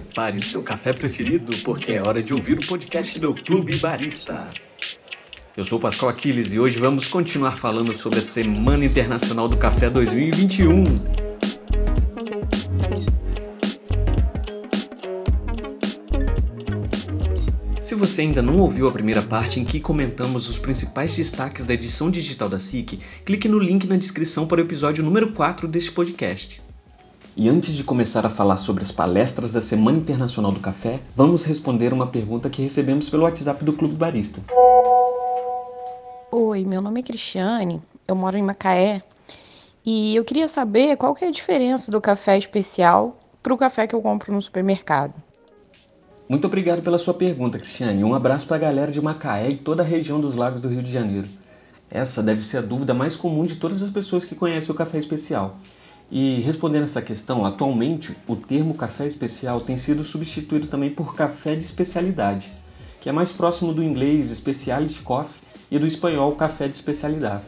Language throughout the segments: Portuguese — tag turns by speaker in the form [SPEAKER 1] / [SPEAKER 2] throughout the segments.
[SPEAKER 1] prepare seu café preferido, porque é hora de ouvir o podcast do Clube Barista. Eu sou o Pascoal Aquiles e hoje vamos continuar falando sobre a Semana Internacional do Café 2021. Se você ainda não ouviu a primeira parte em que comentamos os principais destaques da edição digital da SIC, clique no link na descrição para o episódio número 4 deste podcast. E antes de começar a falar sobre as palestras da Semana Internacional do Café, vamos responder uma pergunta que recebemos pelo WhatsApp do Clube Barista.
[SPEAKER 2] Oi, meu nome é Cristiane, eu moro em Macaé e eu queria saber qual que é a diferença do café especial para o café que eu compro no supermercado.
[SPEAKER 1] Muito obrigado pela sua pergunta, Cristiane. Um abraço para a galera de Macaé e toda a região dos lagos do Rio de Janeiro. Essa deve ser a dúvida mais comum de todas as pessoas que conhecem o café especial. E respondendo essa questão, atualmente o termo café especial tem sido substituído também por café de especialidade, que é mais próximo do inglês specialty coffee e do espanhol café de especialidade.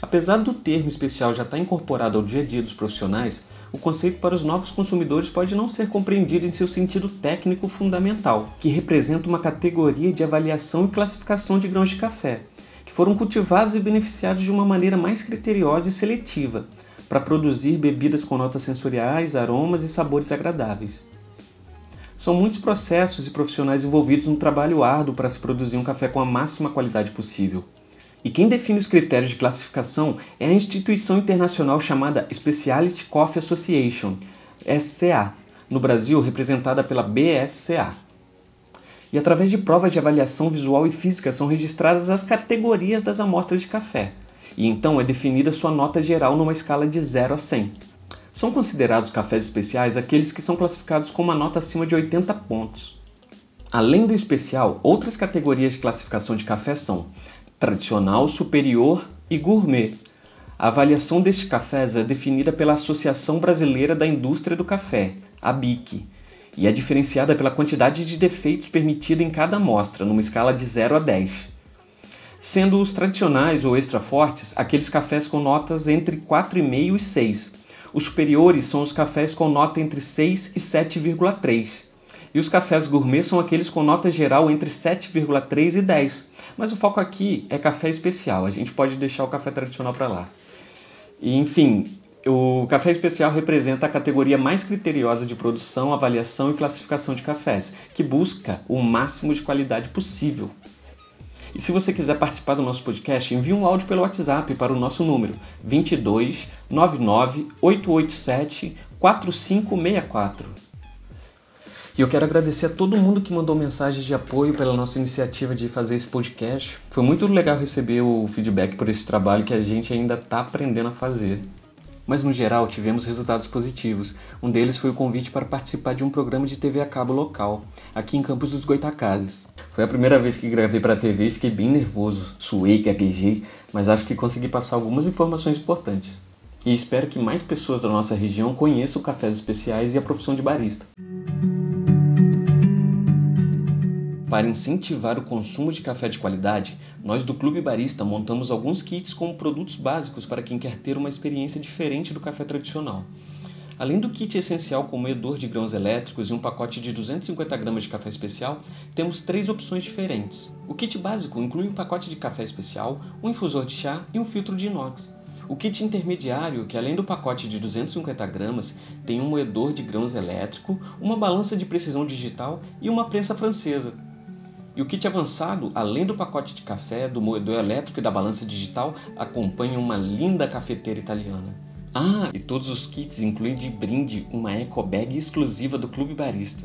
[SPEAKER 1] Apesar do termo especial já estar incorporado ao dia a dia dos profissionais, o conceito para os novos consumidores pode não ser compreendido em seu sentido técnico fundamental, que representa uma categoria de avaliação e classificação de grãos de café, que foram cultivados e beneficiados de uma maneira mais criteriosa e seletiva, para produzir bebidas com notas sensoriais, aromas e sabores agradáveis. São muitos processos e profissionais envolvidos no trabalho árduo para se produzir um café com a máxima qualidade possível. E quem define os critérios de classificação é a instituição internacional chamada Specialty Coffee Association, SCA, no Brasil representada pela BSCA. E através de provas de avaliação visual e física são registradas as categorias das amostras de café, e então é definida sua nota geral numa escala de 0 a 100. São considerados cafés especiais aqueles que são classificados com uma nota acima de 80 pontos. Além do especial, outras categorias de classificação de café são tradicional, superior e gourmet. A avaliação destes cafés é definida pela Associação Brasileira da Indústria do Café, a BIC, e é diferenciada pela quantidade de defeitos permitida em cada amostra, numa escala de 0 a 10 sendo os tradicionais ou extra fortes aqueles cafés com notas entre 4,5 e 6. Os superiores são os cafés com nota entre 6 e 7,3. E os cafés gourmet são aqueles com nota geral entre 7,3 e 10. Mas o foco aqui é café especial, a gente pode deixar o café tradicional para lá. E, enfim, o café especial representa a categoria mais criteriosa de produção, avaliação e classificação de cafés, que busca o máximo de qualidade possível. E se você quiser participar do nosso podcast, envie um áudio pelo WhatsApp para o nosso número 22 99 887 4564. E eu quero agradecer a todo mundo que mandou mensagens de apoio pela nossa iniciativa de fazer esse podcast. Foi muito legal receber o feedback por esse trabalho que a gente ainda está aprendendo a fazer. Mas no geral tivemos resultados positivos. Um deles foi o convite para participar de um programa de TV a cabo local, aqui em Campos dos Goitacazes. Foi a primeira vez que gravei para a TV e fiquei bem nervoso, suei, gaguejei, mas acho que consegui passar algumas informações importantes. E espero que mais pessoas da nossa região conheçam cafés especiais e a profissão de barista. Para incentivar o consumo de café de qualidade, nós do Clube Barista montamos alguns kits com produtos básicos para quem quer ter uma experiência diferente do café tradicional. Além do kit essencial com moedor de grãos elétricos e um pacote de 250 gramas de café especial, temos três opções diferentes. O kit básico inclui um pacote de café especial, um infusor de chá e um filtro de inox. O kit intermediário, que além do pacote de 250 gramas, tem um moedor de grãos elétrico, uma balança de precisão digital e uma prensa francesa. E o kit avançado, além do pacote de café, do moedor elétrico e da balança digital, acompanha uma linda cafeteira italiana. Ah, e todos os kits incluem de brinde uma eco bag exclusiva do Clube Barista.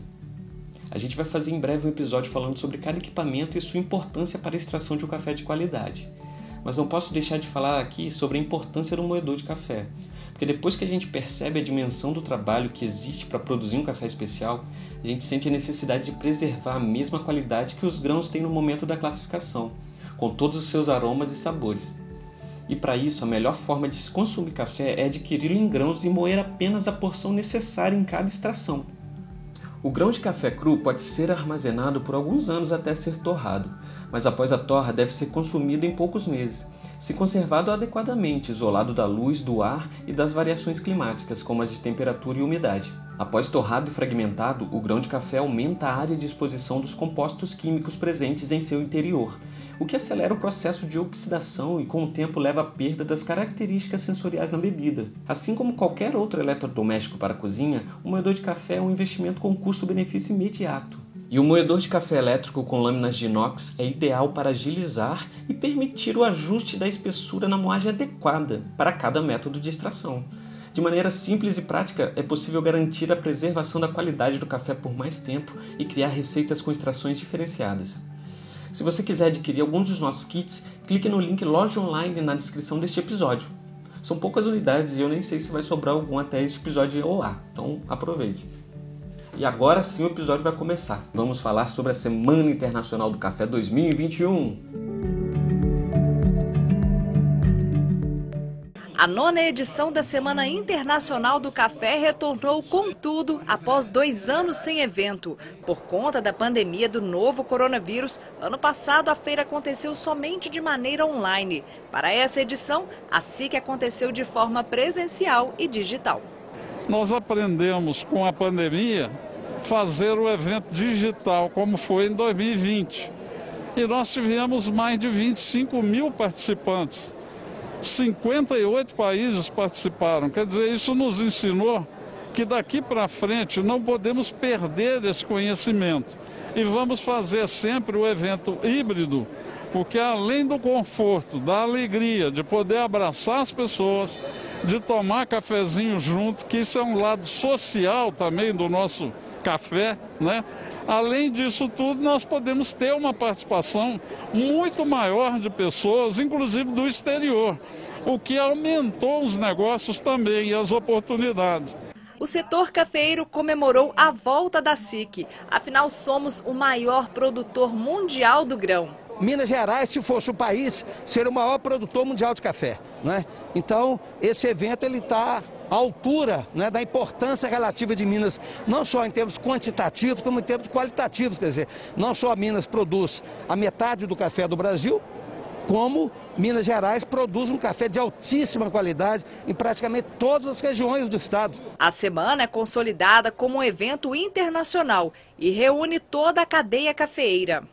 [SPEAKER 1] A gente vai fazer em breve um episódio falando sobre cada equipamento e sua importância para a extração de um café de qualidade. Mas não posso deixar de falar aqui sobre a importância do moedor de café, porque depois que a gente percebe a dimensão do trabalho que existe para produzir um café especial, a gente sente a necessidade de preservar a mesma qualidade que os grãos têm no momento da classificação, com todos os seus aromas e sabores. E para isso, a melhor forma de se consumir café é adquiri-lo em grãos e moer apenas a porção necessária em cada extração. O grão de café cru pode ser armazenado por alguns anos até ser torrado, mas após a torra deve ser consumido em poucos meses, se conservado adequadamente, isolado da luz, do ar e das variações climáticas, como as de temperatura e umidade. Após torrado e fragmentado, o grão de café aumenta a área de exposição dos compostos químicos presentes em seu interior, o que acelera o processo de oxidação e com o tempo leva à perda das características sensoriais na bebida. Assim como qualquer outro eletrodoméstico para a cozinha, o moedor de café é um investimento com custo-benefício imediato. E o moedor de café elétrico com lâminas de inox é ideal para agilizar e permitir o ajuste da espessura na moagem adequada para cada método de extração. De maneira simples e prática, é possível garantir a preservação da qualidade do café por mais tempo e criar receitas com extrações diferenciadas. Se você quiser adquirir algum dos nossos kits, clique no link Loja Online na descrição deste episódio. São poucas unidades e eu nem sei se vai sobrar algum até este episódio ao então aproveite. E agora sim o episódio vai começar. Vamos falar sobre a Semana Internacional do Café 2021.
[SPEAKER 3] A nona edição da Semana Internacional do Café retornou com tudo após dois anos sem evento. Por conta da pandemia do novo coronavírus, ano passado a feira aconteceu somente de maneira online. Para essa edição, a SIC aconteceu de forma presencial e digital.
[SPEAKER 4] Nós aprendemos com a pandemia fazer o evento digital, como foi em 2020. E nós tivemos mais de 25 mil participantes. 58 países participaram. Quer dizer, isso nos ensinou que daqui para frente não podemos perder esse conhecimento. E vamos fazer sempre o evento híbrido, porque além do conforto, da alegria de poder abraçar as pessoas, de tomar cafezinho junto, que isso é um lado social também do nosso café, né? Além disso tudo, nós podemos ter uma participação muito maior de pessoas, inclusive do exterior, o que aumentou os negócios também e as oportunidades.
[SPEAKER 3] O setor cafeiro comemorou a volta da SIC. Afinal, somos o maior produtor mundial do grão.
[SPEAKER 5] Minas Gerais, se fosse o país, seria o maior produtor mundial de café. Né? Então, esse evento ele está à altura né, da importância relativa de Minas, não só em termos quantitativos, como em termos qualitativos. Quer dizer, não só Minas produz a metade do café do Brasil, como Minas Gerais produz um café de altíssima qualidade em praticamente todas as regiões do estado.
[SPEAKER 3] A semana é consolidada como um evento internacional e reúne toda a cadeia cafeeira.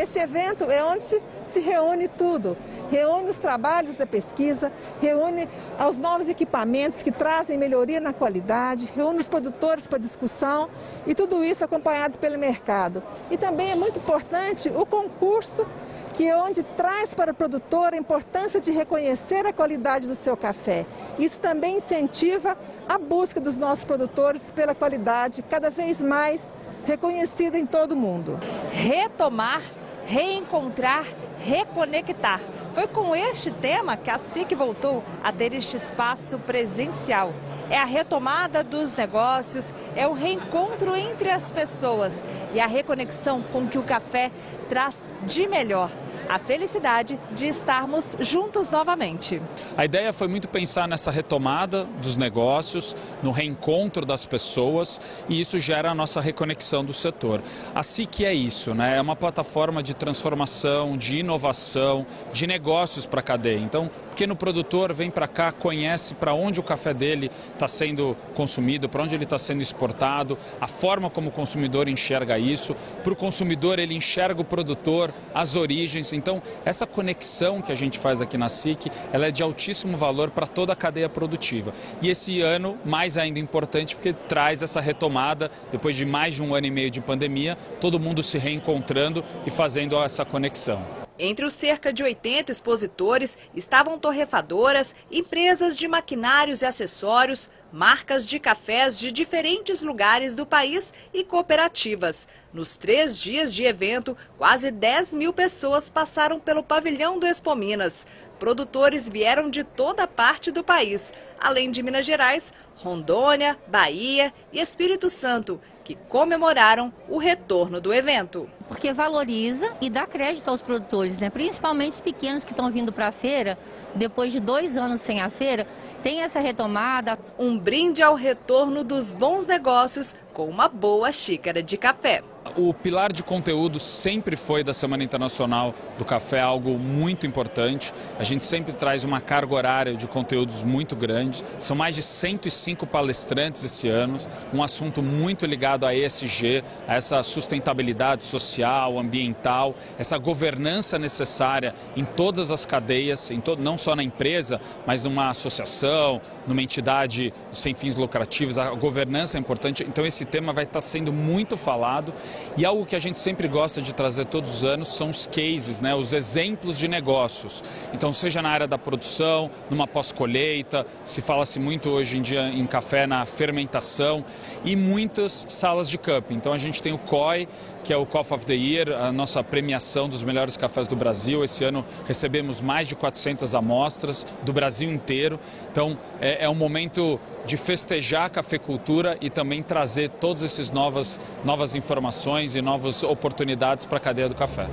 [SPEAKER 6] Esse evento é onde se, se reúne tudo. Reúne os trabalhos da pesquisa, reúne os novos equipamentos que trazem melhoria na qualidade, reúne os produtores para discussão e tudo isso acompanhado pelo mercado. E também é muito importante o concurso que é onde traz para o produtor a importância de reconhecer a qualidade do seu café. Isso também incentiva a busca dos nossos produtores pela qualidade cada vez mais reconhecida em todo o mundo.
[SPEAKER 3] Retomar, reencontrar, reconectar. Foi com este tema que a SIC voltou a ter este espaço presencial. É a retomada dos negócios, é o reencontro entre as pessoas e a reconexão com que o café traz de melhor a felicidade de estarmos juntos novamente.
[SPEAKER 7] A ideia foi muito pensar nessa retomada dos negócios, no reencontro das pessoas e isso gera a nossa reconexão do setor. A SIC é isso, né? é uma plataforma de transformação, de inovação, de negócios para a cadeia. Então, pequeno produtor vem para cá, conhece para onde o café dele está sendo consumido, para onde ele está sendo exportado, a forma como o consumidor enxerga isso. Para o consumidor, ele enxerga o produtor, as origens. Então, essa conexão que a gente faz aqui na SIC, ela é de altíssimo valor para toda a cadeia produtiva. E esse ano, mais ainda importante, porque traz essa retomada, depois de mais de um ano e meio de pandemia, todo mundo se reencontrando e fazendo essa conexão.
[SPEAKER 3] Entre os cerca de 80 expositores estavam torrefadoras, empresas de maquinários e acessórios, marcas de cafés de diferentes lugares do país e cooperativas. Nos três dias de evento, quase 10 mil pessoas passaram pelo pavilhão do Expo Minas. Produtores vieram de toda parte do país, além de Minas Gerais, Rondônia, Bahia e Espírito Santo, que comemoraram o retorno do evento.
[SPEAKER 8] Porque valoriza e dá crédito aos produtores, né? principalmente os pequenos que estão vindo para a feira, depois de dois anos sem a feira, tem essa retomada.
[SPEAKER 3] Um brinde ao retorno dos bons negócios com uma boa xícara de café.
[SPEAKER 7] O pilar de conteúdo sempre foi da Semana Internacional do Café algo muito importante. A gente sempre traz uma carga horária de conteúdos muito grande. São mais de 105 palestrantes esse ano, um assunto muito ligado a ESG, a essa sustentabilidade social, ambiental, essa governança necessária em todas as cadeias, não só na empresa, mas numa associação, numa entidade sem fins lucrativos. A governança é importante. Então esse tema vai estar sendo muito falado e algo que a gente sempre gosta de trazer todos os anos são os cases, né, os exemplos de negócios. Então, seja na área da produção, numa pós-colheita, se fala-se muito hoje em dia em café na fermentação e muitas salas de cup. Então, a gente tem o COI, que é o Coffee of the Year, a nossa premiação dos melhores cafés do Brasil. Esse ano recebemos mais de 400 amostras do Brasil inteiro. Então é, é um momento de festejar a cafeicultura e também trazer todas essas novas, novas informações e novas oportunidades para a cadeia do café.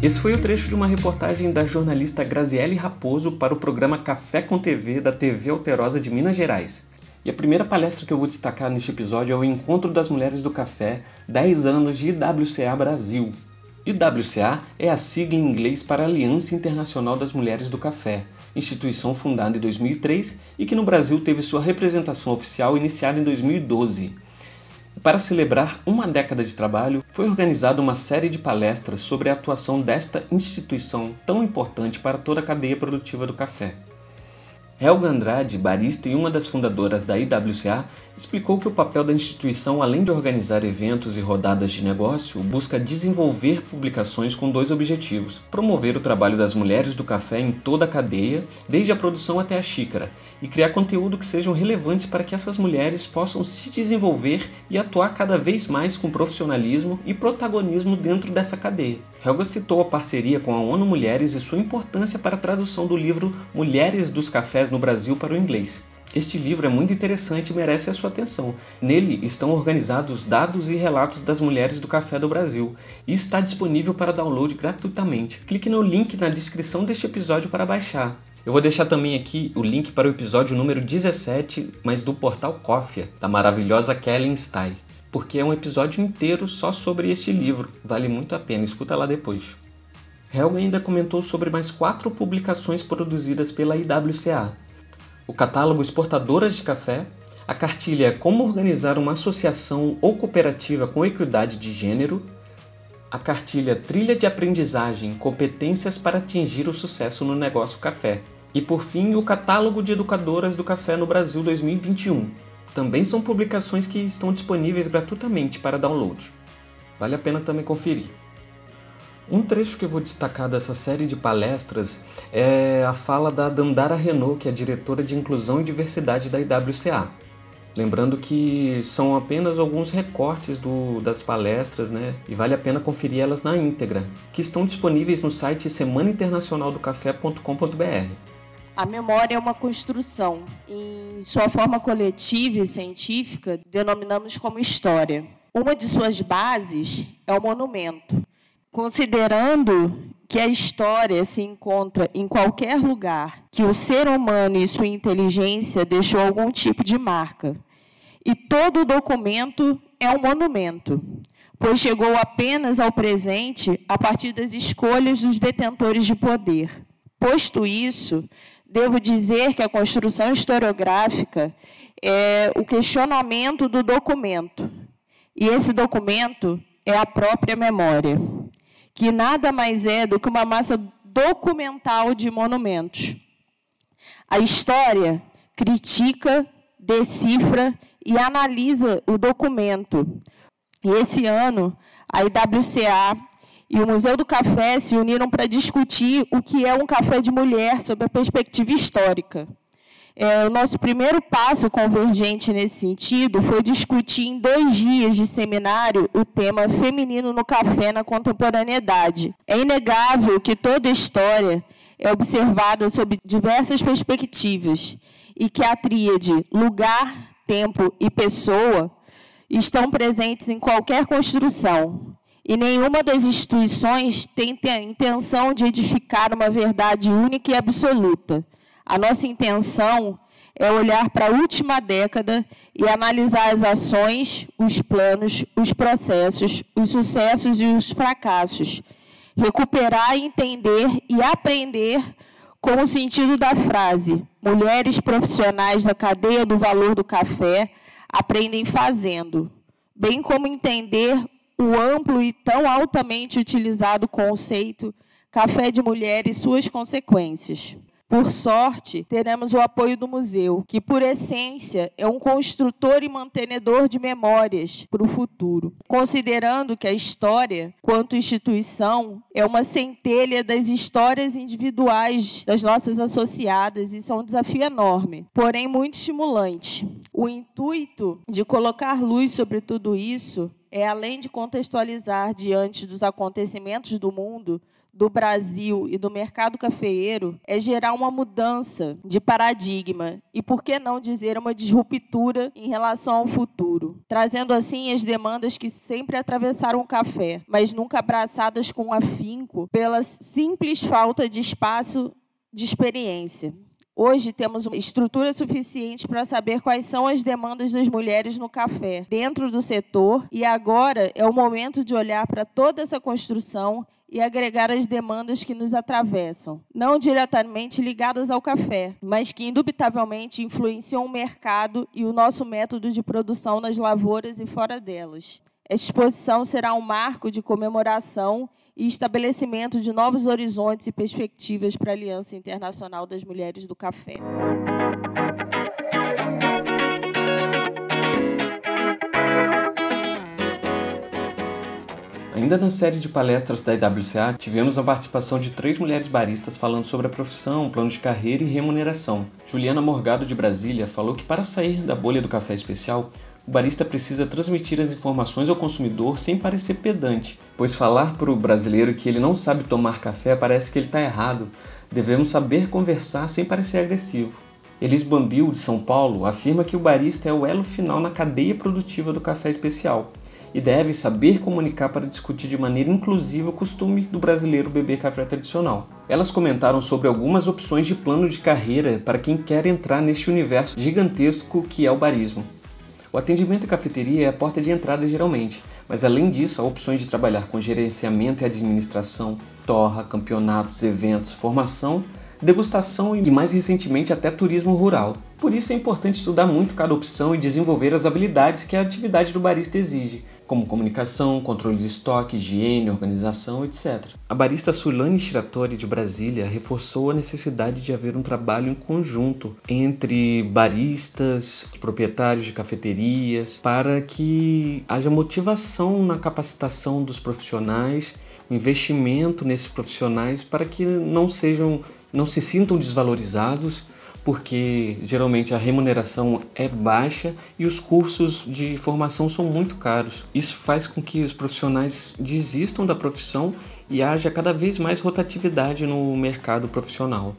[SPEAKER 1] Esse foi o trecho de uma reportagem da jornalista Graziele Raposo para o programa Café com TV da TV Alterosa de Minas Gerais. E a primeira palestra que eu vou destacar neste episódio é o Encontro das Mulheres do Café 10 anos de IWCA Brasil. IWCA é a sigla em inglês para Aliança Internacional das Mulheres do Café, instituição fundada em 2003 e que no Brasil teve sua representação oficial iniciada em 2012. Para celebrar uma década de trabalho, foi organizada uma série de palestras sobre a atuação desta instituição tão importante para toda a cadeia produtiva do café. Helga Andrade, barista e uma das fundadoras da IWCA, explicou que o papel da instituição, além de organizar eventos e rodadas de negócio, busca desenvolver publicações com dois objetivos: promover o trabalho das mulheres do café em toda a cadeia, desde a produção até a xícara, e criar conteúdo que sejam relevantes para que essas mulheres possam se desenvolver e atuar cada vez mais com profissionalismo e protagonismo dentro dessa cadeia. Helga citou a parceria com a ONU Mulheres e sua importância para a tradução do livro Mulheres dos Cafés no Brasil para o inglês. Este livro é muito interessante e merece a sua atenção. Nele estão organizados dados e relatos das mulheres do café do Brasil e está disponível para download gratuitamente. Clique no link na descrição deste episódio para baixar. Eu vou deixar também aqui o link para o episódio número 17, mas do portal Cofia, da maravilhosa Kellen Stein, porque é um episódio inteiro só sobre este livro. Vale muito a pena, escuta lá depois. Helga ainda comentou sobre mais quatro publicações produzidas pela IWCA, o catálogo Exportadoras de Café, a cartilha Como Organizar uma Associação ou Cooperativa com Equidade de Gênero, a cartilha Trilha de Aprendizagem Competências para Atingir o Sucesso no Negócio Café e, por fim, o Catálogo de Educadoras do Café no Brasil 2021. Também são publicações que estão disponíveis gratuitamente para download. Vale a pena também conferir. Um trecho que eu vou destacar dessa série de palestras é a fala da Dandara Renault, que é diretora de Inclusão e Diversidade da IWCA. Lembrando que são apenas alguns recortes do, das palestras, né? E vale a pena conferir elas na íntegra, que estão disponíveis no site semanainternacionaldocafé.com.br.
[SPEAKER 9] A memória é uma construção. Em sua forma coletiva e científica, denominamos como história. Uma de suas bases é o monumento Considerando que a história se encontra em qualquer lugar que o ser humano e sua inteligência deixou algum tipo de marca, e todo documento é um monumento, pois chegou apenas ao presente a partir das escolhas dos detentores de poder. Posto isso, devo dizer que a construção historiográfica é o questionamento do documento, e esse documento é a própria memória que nada mais é do que uma massa documental de monumentos. A história critica, decifra e analisa o documento. E esse ano, a IWCA e o Museu do Café se uniram para discutir o que é um café de mulher sob a perspectiva histórica. É, o nosso primeiro passo convergente nesse sentido foi discutir em dois dias de seminário o tema feminino no café na contemporaneidade. É inegável que toda história é observada sob diversas perspectivas e que a tríade lugar, tempo e pessoa estão presentes em qualquer construção. E nenhuma das instituições tem a intenção de edificar uma verdade única e absoluta A nossa intenção é olhar para a última década e analisar as ações, os planos, os processos, os sucessos e os fracassos. Recuperar, entender e aprender com o sentido da frase: mulheres profissionais da cadeia do valor do café aprendem fazendo, bem como entender o amplo e tão altamente utilizado conceito café de mulher e suas consequências. Por sorte, teremos o apoio do museu, que, por essência, é um construtor e mantenedor de memórias para o futuro. Considerando que a história, quanto instituição, é uma centelha das histórias individuais das nossas associadas, isso é um desafio enorme, porém muito estimulante. O intuito de colocar luz sobre tudo isso é, além de contextualizar diante dos acontecimentos do mundo, do Brasil e do mercado cafeeiro é gerar uma mudança de paradigma e, por que não dizer, uma disruptura em relação ao futuro, trazendo assim as demandas que sempre atravessaram o café, mas nunca abraçadas com afinco pela simples falta de espaço de experiência. Hoje temos uma estrutura suficiente para saber quais são as demandas das mulheres no café dentro do setor e agora é o momento de olhar para toda essa construção e agregar as demandas que nos atravessam, não diretamente ligadas ao café, mas que indubitavelmente influenciam o mercado e o nosso método de produção nas lavouras e fora delas. Esta exposição será um marco de comemoração e estabelecimento de novos horizontes e perspectivas para a Aliança Internacional das Mulheres do Café.
[SPEAKER 1] Ainda na série de palestras da IWCA, tivemos a participação de três mulheres baristas falando sobre a profissão, plano de carreira e remuneração. Juliana Morgado, de Brasília, falou que para sair da bolha do café especial, o barista precisa transmitir as informações ao consumidor sem parecer pedante, pois falar para o brasileiro que ele não sabe tomar café parece que ele está errado. Devemos saber conversar sem parecer agressivo. Elis Bambil, de São Paulo, afirma que o barista é o elo final na cadeia produtiva do café especial e deve saber comunicar para discutir de maneira inclusiva o costume do brasileiro beber café tradicional. Elas comentaram sobre algumas opções de plano de carreira para quem quer entrar neste universo gigantesco que é o barismo. O atendimento e cafeteria é a porta de entrada geralmente, mas além disso há opções de trabalhar com gerenciamento e administração, torra, campeonatos, eventos, formação degustação e mais recentemente até turismo rural. Por isso é importante estudar muito cada opção e desenvolver as habilidades que a atividade do barista exige, como comunicação, controle de estoque, higiene, organização, etc. A barista Sulane Shiratori de Brasília reforçou a necessidade de haver um trabalho em conjunto entre baristas, proprietários de cafeterias, para que haja motivação na capacitação dos profissionais, investimento nesses profissionais para que não sejam não se sintam desvalorizados, porque geralmente a remuneração é baixa e os cursos de formação são muito caros. Isso faz com que os profissionais desistam da profissão e haja cada vez mais rotatividade no mercado profissional.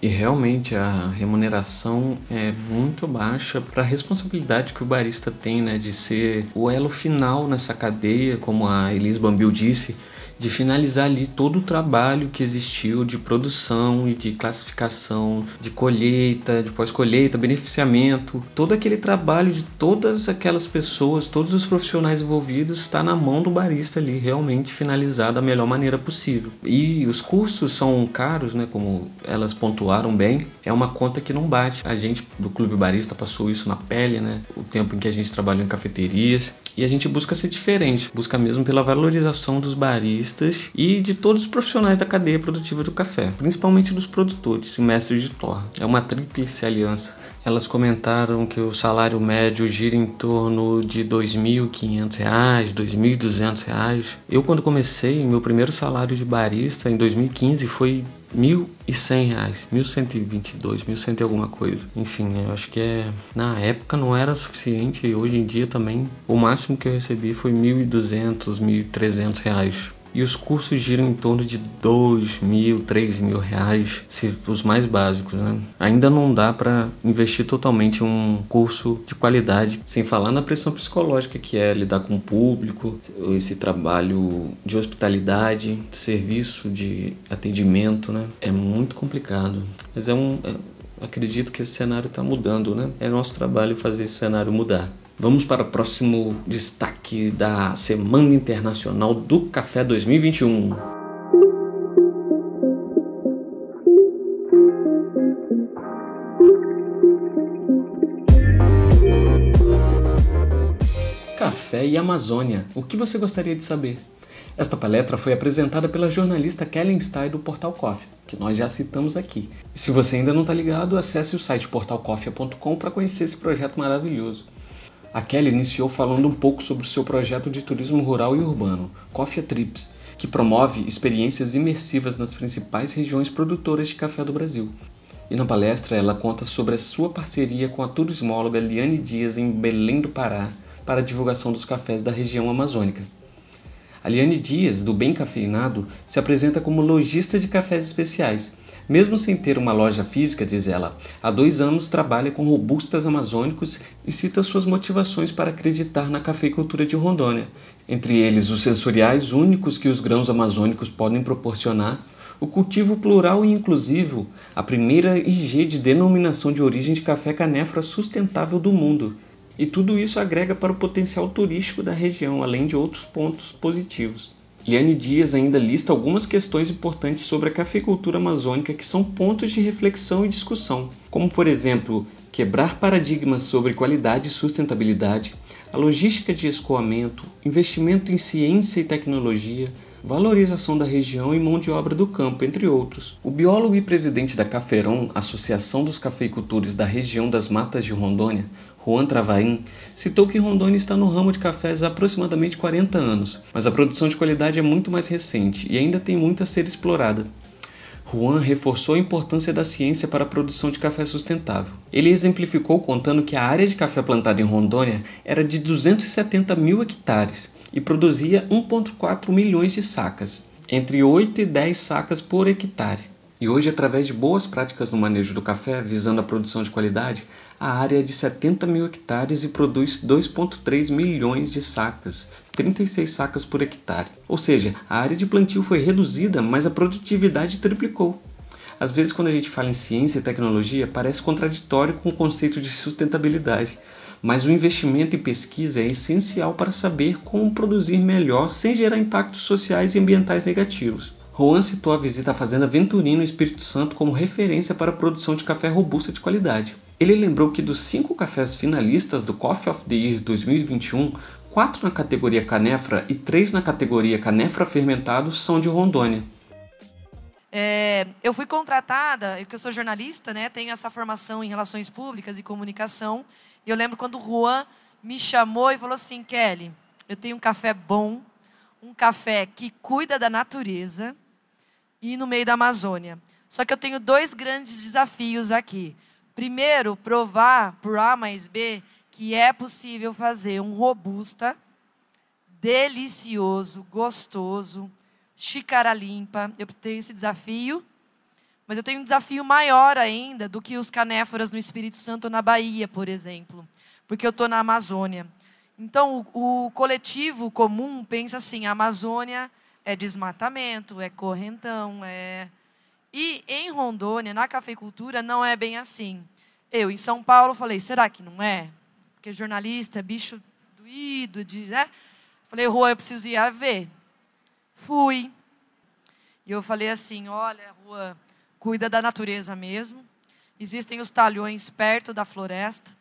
[SPEAKER 1] E realmente a remuneração é muito baixa para a responsabilidade que o barista tem né, de ser o elo final nessa cadeia, como a Elis Bambil disse, de finalizar ali todo o trabalho que existiu de produção e de classificação, de colheita, de pós-colheita, beneficiamento, todo aquele trabalho de todas aquelas pessoas, todos os profissionais envolvidos está na mão do barista ali, realmente finalizar da melhor maneira possível. E os cursos são caros, né, como elas pontuaram bem, é uma conta que não bate. A gente do Clube Barista passou isso na pele, né, o tempo em que a gente trabalhou em cafeterias, e a gente busca ser diferente, busca mesmo pela valorização dos baristas e de todos os profissionais da cadeia produtiva do café, principalmente dos produtores e mestres de torre. É uma tríplice aliança. Elas comentaram que o salário médio gira em torno de R$ 2.500, R$ 2.200. Eu, quando comecei, meu primeiro salário de barista em 2015 foi R$ 1.100, R$ 1.122, 1.100 e alguma coisa. Enfim, eu acho que é na época não era suficiente e hoje em dia também o máximo que eu recebi foi R$ 1.200, R$ 1.300. e os cursos giram em torno de dois mil, três mil reais, se os mais básicos. Né? Ainda não dá para investir totalmente em um curso de qualidade, sem falar na pressão psicológica que é lidar com o público, esse trabalho de hospitalidade, serviço de atendimento, né? É muito complicado, mas é um é, acredito que esse cenário está mudando, né? É nosso trabalho fazer esse cenário mudar. Vamos para o próximo destaque da Semana Internacional do Café 2021. Café e Amazônia. O que você gostaria de saber? Esta palestra foi apresentada pela jornalista Kellen Stein do Portal Coffee, que nós já citamos aqui. Se você ainda não está ligado, acesse o site portalcoffee.com para conhecer esse projeto maravilhoso. A Kelly iniciou falando um pouco sobre o seu projeto de turismo rural e urbano, Coffee Trips, que promove experiências imersivas nas principais regiões produtoras de café do Brasil. E na palestra ela conta sobre a sua parceria com a turismóloga Liane Dias em Belém do Pará para a divulgação dos cafés da região amazônica. A Liane Dias, do Bem Cafeinado, se apresenta como lojista de cafés especiais mesmo sem ter uma loja física, diz ela, há dois anos trabalha com robustas amazônicos e cita suas motivações para acreditar na cafeicultura de Rondônia, entre eles os sensoriais únicos que os grãos amazônicos podem proporcionar, o cultivo plural e inclusivo, a primeira IG de denominação de origem de café canéfora sustentável do mundo. E tudo isso agrega para o potencial turístico da região, além de outros pontos positivos. Liane Dias ainda lista algumas questões importantes sobre a cafeicultura amazônica que são pontos de reflexão e discussão, como por exemplo, quebrar paradigmas sobre qualidade e sustentabilidade, a logística de escoamento, investimento em ciência e tecnologia, valorização da região e mão de obra do campo, entre outros. O biólogo e presidente da Caferon, Associação dos Cafeicultores da região das Matas de Rondônia, Juan Travaim, citou que Rondônia está no ramo de cafés há aproximadamente 40 anos, mas a produção de qualidade é muito mais recente e ainda tem muito a ser explorada. Juan reforçou a importância da ciência para a produção de café sustentável. Ele exemplificou contando que a área de café plantada em Rondônia era de 270 mil hectares e produzia 1,4 milhões de sacas, entre 8 e 10 sacas por hectare. E hoje, através de boas práticas no manejo do café, visando a produção de qualidade, a área é de 70 mil hectares e produz 2,3 milhões de sacas, 36 sacas por hectare. Ou seja, a área de plantio foi reduzida, mas a produtividade triplicou. Às vezes, quando a gente fala em ciência e tecnologia, parece contraditório com o conceito de sustentabilidade, mas o investimento em pesquisa é essencial para saber como produzir melhor sem gerar impactos sociais e ambientais negativos. Juan citou a visita à Fazenda Venturino no Espírito Santo como referência para a produção de café robusta de qualidade. Ele lembrou que dos cinco cafés finalistas do Coffee of the Year 2021, quatro na categoria canefra e três na categoria canefra fermentado são de Rondônia.
[SPEAKER 10] É, eu fui contratada, eu que sou jornalista, né, tenho essa formação em relações públicas e comunicação, e eu lembro quando o Juan me chamou e falou assim, Kelly, eu tenho um café bom, um café que cuida da natureza, e no meio da Amazônia. Só que eu tenho dois grandes desafios aqui. Primeiro, provar por A mais B que é possível fazer um robusta, delicioso, gostoso, xícara limpa. Eu tenho esse desafio. Mas eu tenho um desafio maior ainda do que os canéforas no Espírito Santo na Bahia, por exemplo. Porque eu estou na Amazônia. Então, o, o coletivo comum pensa assim: a Amazônia é desmatamento, é correntão, é. E em Rondônia, na cafeicultura, não é bem assim. Eu, em São Paulo, falei: será que não é? Porque jornalista é bicho doído, de, né? Falei: Rua, eu preciso ir a ver. Fui. E eu falei assim: olha, Rua, cuida da natureza mesmo. Existem os talhões perto da floresta,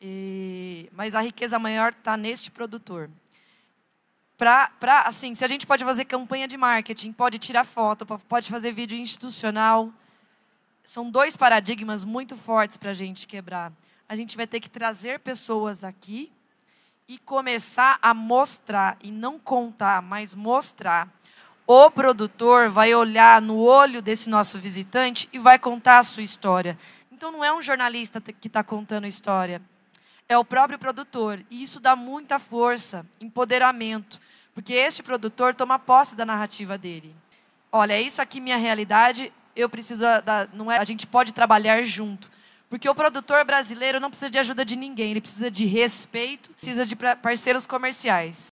[SPEAKER 10] e... mas a riqueza maior está neste produtor para, assim, se a gente pode fazer campanha de marketing, pode tirar foto, pode fazer vídeo institucional, são dois paradigmas muito fortes para a gente quebrar. A gente vai ter que trazer pessoas aqui e começar a mostrar, e não contar, mas mostrar. O produtor vai olhar no olho desse nosso visitante e vai contar a sua história. Então não é um jornalista que está contando a história, é o próprio produtor. E isso dá muita força, empoderamento. porque este produtor toma posse da narrativa dele. Olha, é isso aqui minha realidade, eu preciso da, não é, a gente pode trabalhar junto. Porque o produtor brasileiro não precisa de ajuda de ninguém, ele precisa de respeito, precisa de parceiros comerciais.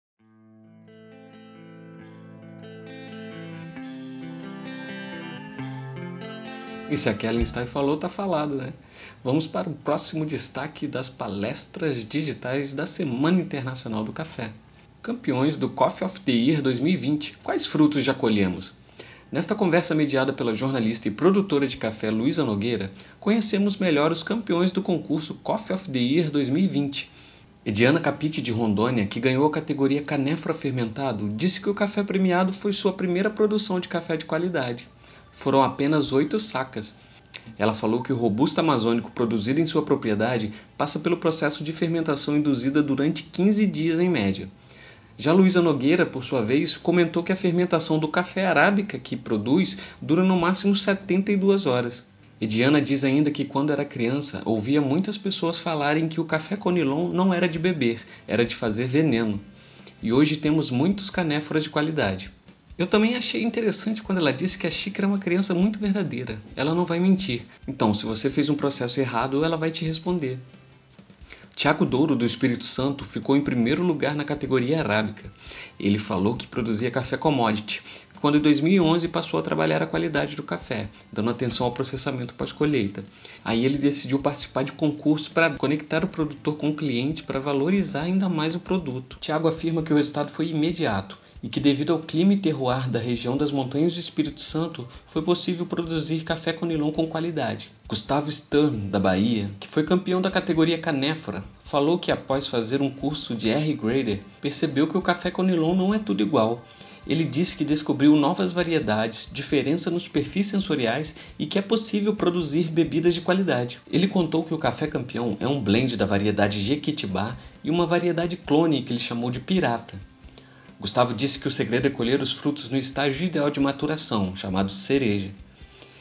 [SPEAKER 1] E se a Kellen Stein falou, tá falado, né? Vamos para o próximo destaque das palestras digitais da Semana Internacional do Café. Campeões do Coffee of the Year 2020. Quais frutos já colhemos? Nesta conversa mediada pela jornalista e produtora de café Luísa Nogueira, conhecemos melhor os campeões do concurso Coffee of the Year 2020. Ediana Capite de Rondônia, que ganhou a categoria Canefra Fermentado, disse que o café premiado foi sua primeira produção de café de qualidade. Foram apenas oito sacas. Ela falou que o robusto amazônico produzido em sua propriedade passa pelo processo de fermentação induzida durante 15 dias em média. Já Luísa Nogueira, por sua vez, comentou que a fermentação do café arábica que produz dura no máximo 72 horas. Ediana diz ainda que quando era criança ouvia muitas pessoas falarem que o café conilon não era de beber, era de fazer veneno. E hoje temos muitos canéforas de qualidade. Eu também achei interessante quando ela disse que a xícara é uma criança muito verdadeira. Ela não vai mentir. Então, se você fez um processo errado, ela vai te responder. Tiago Douro, do Espírito Santo, ficou em primeiro lugar na categoria arábica. Ele falou que produzia café commodity, quando em 2011 passou a trabalhar a qualidade do café, dando atenção ao processamento pós-colheita. Aí ele decidiu participar de concursos para conectar o produtor com o cliente para valorizar ainda mais o produto. Tiago afirma que o resultado foi imediato e que, devido ao clima e terroir da região das montanhas do Espírito Santo, foi possível produzir café conilon com qualidade. Gustavo Stern, da Bahia, que foi campeão da categoria Canéfora, falou que após fazer um curso de R Grader, percebeu que o café conilon não é tudo igual. Ele disse que descobriu novas variedades, diferença nos perfis sensoriais e que é possível produzir bebidas de qualidade. Ele contou que o café campeão é um blend da variedade Jequitibá e uma variedade clone que ele chamou de pirata. Gustavo disse que o segredo é colher os frutos no estágio ideal de maturação, chamado cereja.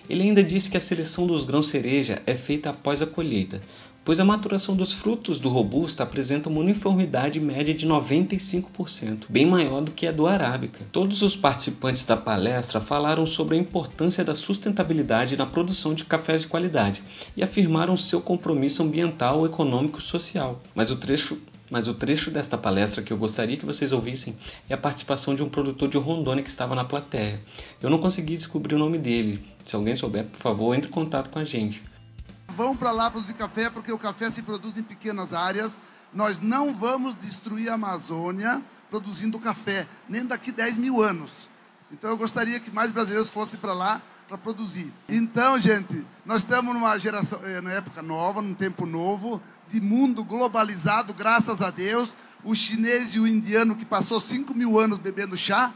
[SPEAKER 1] Ele ainda disse que a seleção dos grãos cereja é feita após a colheita, pois a maturação dos frutos do robusta apresenta uma uniformidade média de 95%, bem maior do que a do arábica. Todos os participantes da palestra falaram sobre a importância da sustentabilidade na produção de cafés de qualidade e afirmaram seu compromisso ambiental, econômico e social. Mas o trecho mas o trecho desta palestra que eu gostaria que vocês ouvissem é a participação de um produtor de Rondônia que estava na plateia. Eu não consegui descobrir o nome dele. Se alguém souber, por favor, entre em contato com a gente.
[SPEAKER 11] Vão para lá produzir café porque o café se produz em pequenas áreas. Nós não vamos destruir a Amazônia produzindo café, nem daqui 10 mil anos. Então eu gostaria que mais brasileiros fossem para lá para produzir. Então, gente, nós estamos numa geração, eh, numa época nova, num tempo novo, de mundo globalizado, graças a Deus. O chinês e o indiano que passou 5 mil anos bebendo chá,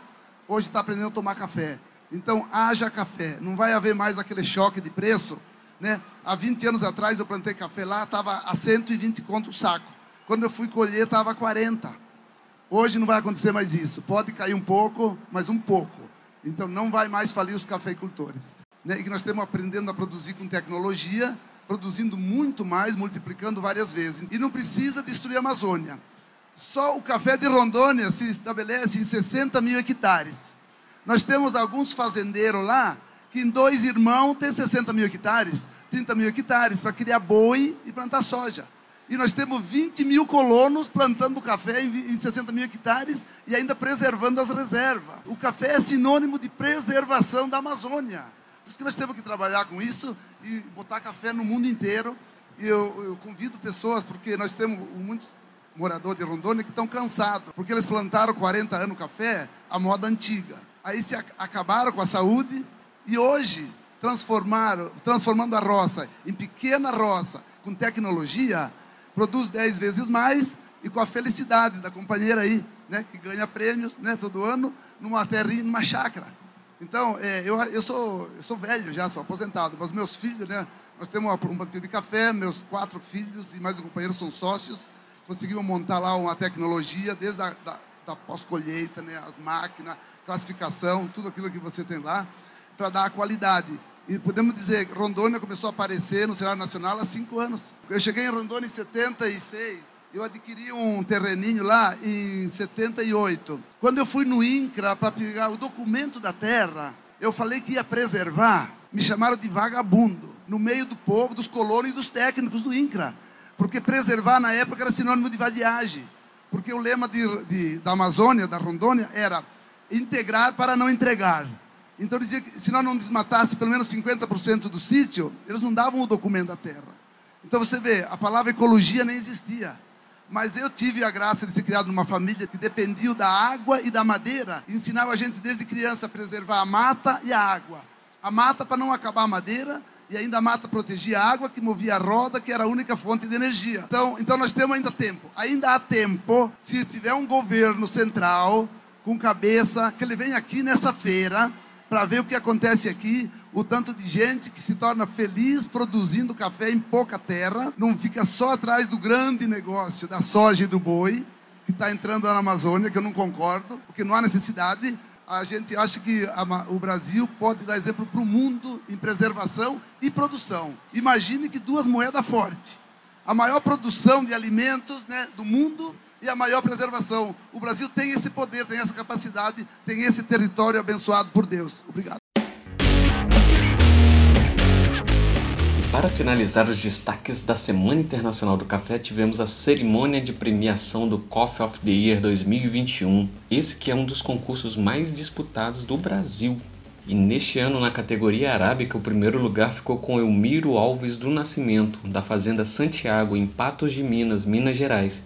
[SPEAKER 11] hoje está aprendendo a tomar café. Então, haja café. Não vai haver mais aquele choque de preço. Né? Há 20 anos atrás eu plantei café lá, estava a 120 conto o saco. Quando eu fui colher, estava a 40. Hoje não vai acontecer mais isso. Pode cair um pouco, mas um pouco. Então não vai mais falir os cafeicultores. Né? E que nós estamos aprendendo a produzir com tecnologia, produzindo muito mais, multiplicando várias vezes. E não precisa destruir a Amazônia. Só o café de Rondônia se estabelece em 60 mil hectares. Nós temos alguns fazendeiros lá que em dois irmãos tem 60 mil hectares, 30 mil hectares para criar boi e plantar soja. E nós temos 20 mil colonos plantando café em 60 mil hectares e ainda preservando as reservas. O café é sinônimo de preservação da Amazônia. Por isso que nós temos que trabalhar com isso e botar café no mundo inteiro. E eu, eu convido pessoas, porque nós temos muitos moradores de Rondônia que estão cansados, porque eles plantaram 40 anos café a moda antiga. Aí se acabaram com a saúde e hoje transformaram, transformando a roça em pequena roça com tecnologia, produz 10 vezes mais e com a felicidade da companheira aí, né, que ganha prêmios né, todo ano numa terrinha, numa chácara. Então, é, eu, eu, sou, eu sou velho já, sou aposentado, mas meus filhos, né, nós temos um partido de café, meus quatro filhos e mais um companheiro são sócios, conseguimos montar lá uma tecnologia, desde a da, da pós-colheita, né, as máquinas, classificação, tudo aquilo que você tem lá, para dar a qualidade. E podemos dizer que Rondônia começou a aparecer no cenário nacional há cinco anos. Eu cheguei em Rondônia em 76, Eu adquiri um terreninho lá em 78. Quando eu fui no INCRA para pegar o documento da terra, eu falei que ia preservar. Me chamaram de vagabundo no meio do povo, dos colonos e dos técnicos do INCRA. Porque preservar na época era sinônimo de vadiagem. Porque o lema de, de, da Amazônia, da Rondônia, era integrar para não entregar. Então dizia que se nós não desmatasse pelo menos 50% do sítio, eles não davam o documento da terra. Então você vê, a palavra ecologia nem existia. Mas eu tive a graça de ser criado numa família que dependia da água e da madeira. E ensinava a gente desde criança a preservar a mata e a água. A mata para não acabar a madeira e ainda a mata protegia a água que movia a roda, que era a única fonte de energia. Então, então nós temos ainda tempo. Ainda há tempo, se tiver um governo central com cabeça, que ele venha aqui nessa feira para ver o que acontece aqui, o tanto de gente que se torna feliz produzindo café em pouca terra, não fica só atrás do grande negócio da soja e do boi, que está entrando na Amazônia, que eu não concordo, porque não há necessidade. A gente acha que o Brasil pode dar exemplo para o mundo em preservação e produção. Imagine que duas moedas fortes. A maior produção de alimentos né, do mundo e a maior preservação. O Brasil tem esse poder, tem essa capacidade, tem esse território abençoado por Deus. Obrigado.
[SPEAKER 1] Para finalizar os destaques da Semana Internacional do Café, tivemos a cerimônia de premiação do Coffee of the Year 2021. Esse que é um dos concursos mais disputados do Brasil. E neste ano, na categoria arábica, o primeiro lugar ficou com Elmiro Alves do Nascimento, da Fazenda Santiago, em Patos de Minas, Minas Gerais.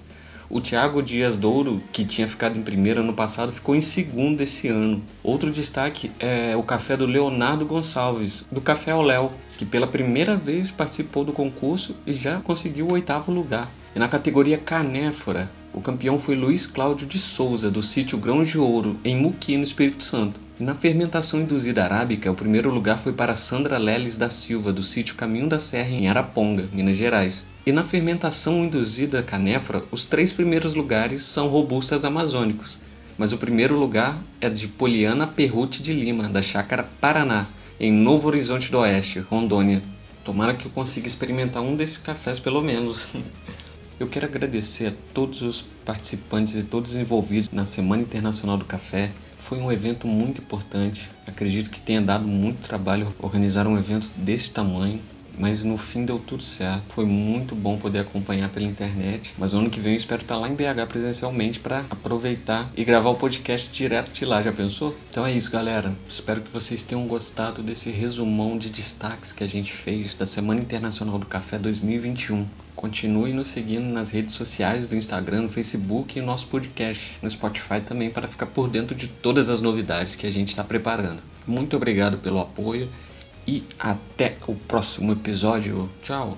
[SPEAKER 1] O Thiago Dias Douro, que tinha ficado em primeiro ano passado, ficou em segundo esse ano. Outro destaque é o café do Leonardo Gonçalves, do Café ao Léo, que pela primeira vez participou do concurso e já conseguiu o oitavo lugar. E na categoria Canéfora, o campeão foi Luiz Cláudio de Souza, do sítio Grão de Ouro, em Muqui, no Espírito Santo. E na fermentação induzida arábica, o primeiro lugar foi para Sandra Leles da Silva, do sítio Caminho da Serra, em Araponga, Minas Gerais. E na fermentação induzida canéfora, os três primeiros lugares são robustas amazônicos, mas o primeiro lugar é de Poliana Perrute de Lima, da Chácara Paraná, em Novo Horizonte do Oeste, Rondônia. Tomara que eu consiga experimentar um desses cafés pelo menos. Eu quero agradecer a todos os participantes e todos os envolvidos na Semana Internacional do Café. Foi um evento muito importante. Acredito que tenha dado muito trabalho organizar um evento desse tamanho mas no fim deu tudo certo. Foi muito bom poder acompanhar pela internet. Mas no ano que vem eu espero estar lá em BH presencialmente para aproveitar e gravar o podcast direto de lá. Já pensou? Então é isso, galera. Espero que vocês tenham gostado desse resumão de destaques que a gente fez da Semana Internacional do Café 2021. Continue nos seguindo nas redes sociais do Instagram, no Facebook e no nosso podcast no Spotify também para ficar por dentro de todas as novidades que a gente está preparando. Muito obrigado pelo apoio e até o próximo episódio. Tchau!